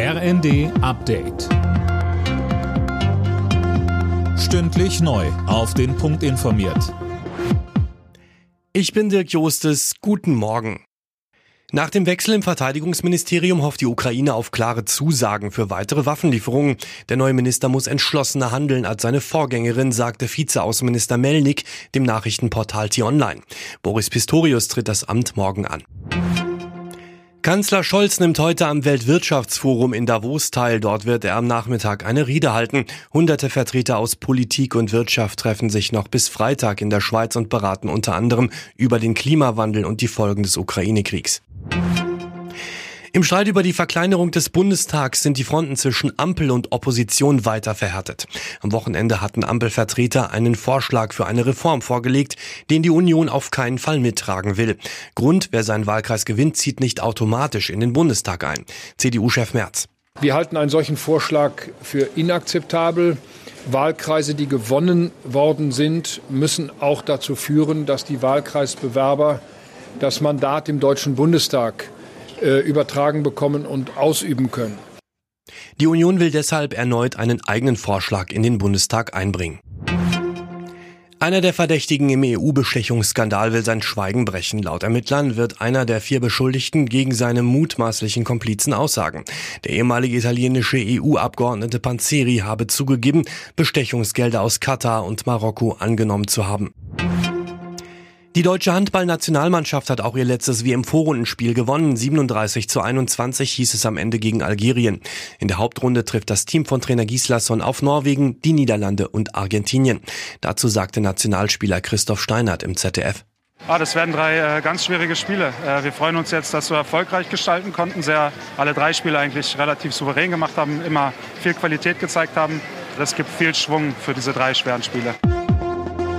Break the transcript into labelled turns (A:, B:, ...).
A: RND Update. Stündlich neu. Auf den Punkt informiert.
B: Ich bin Dirk Jostes. Guten Morgen. Nach dem Wechsel im Verteidigungsministerium hofft die Ukraine auf klare Zusagen für weitere Waffenlieferungen. Der neue Minister muss entschlossener handeln als seine Vorgängerin, sagte Vizeaußenminister Melnik dem Nachrichtenportal T-Online. Boris Pistorius tritt das Amt morgen an. Kanzler Scholz nimmt heute am Weltwirtschaftsforum in Davos teil. Dort wird er am Nachmittag eine Rede halten. Hunderte Vertreter aus Politik und Wirtschaft treffen sich noch bis Freitag in der Schweiz und beraten unter anderem über den Klimawandel und die Folgen des Ukraine-Kriegs. Im Streit über die Verkleinerung des Bundestags sind die Fronten zwischen Ampel und Opposition weiter verhärtet. Am Wochenende hatten Ampelvertreter einen Vorschlag für eine Reform vorgelegt, den die Union auf keinen Fall mittragen will. Grund, wer seinen Wahlkreis gewinnt, zieht nicht automatisch in den Bundestag ein. CDU-Chef Merz.
C: Wir halten einen solchen Vorschlag für inakzeptabel. Wahlkreise, die gewonnen worden sind, müssen auch dazu führen, dass die Wahlkreisbewerber das Mandat im Deutschen Bundestag äh, übertragen bekommen und ausüben können.
B: Die Union will deshalb erneut einen eigenen Vorschlag in den Bundestag einbringen. Einer der Verdächtigen im EU-Bestechungsskandal will sein Schweigen brechen. Laut Ermittlern wird einer der vier Beschuldigten gegen seine mutmaßlichen Komplizen aussagen. Der ehemalige italienische EU-Abgeordnete Panzeri habe zugegeben, Bestechungsgelder aus Katar und Marokko angenommen zu haben. Die deutsche Handballnationalmannschaft hat auch ihr letztes WM-Vorrundenspiel gewonnen. 37 zu 21 hieß es am Ende gegen Algerien. In der Hauptrunde trifft das Team von Trainer Gislason auf Norwegen, die Niederlande und Argentinien. Dazu sagte Nationalspieler Christoph Steinert im ZDF.
D: Ah, das werden drei äh, ganz schwierige Spiele. Äh, wir freuen uns jetzt, dass wir erfolgreich gestalten konnten. Sehr, alle drei Spiele eigentlich relativ souverän gemacht haben, immer viel Qualität gezeigt haben. Das gibt viel Schwung für diese drei schweren Spiele.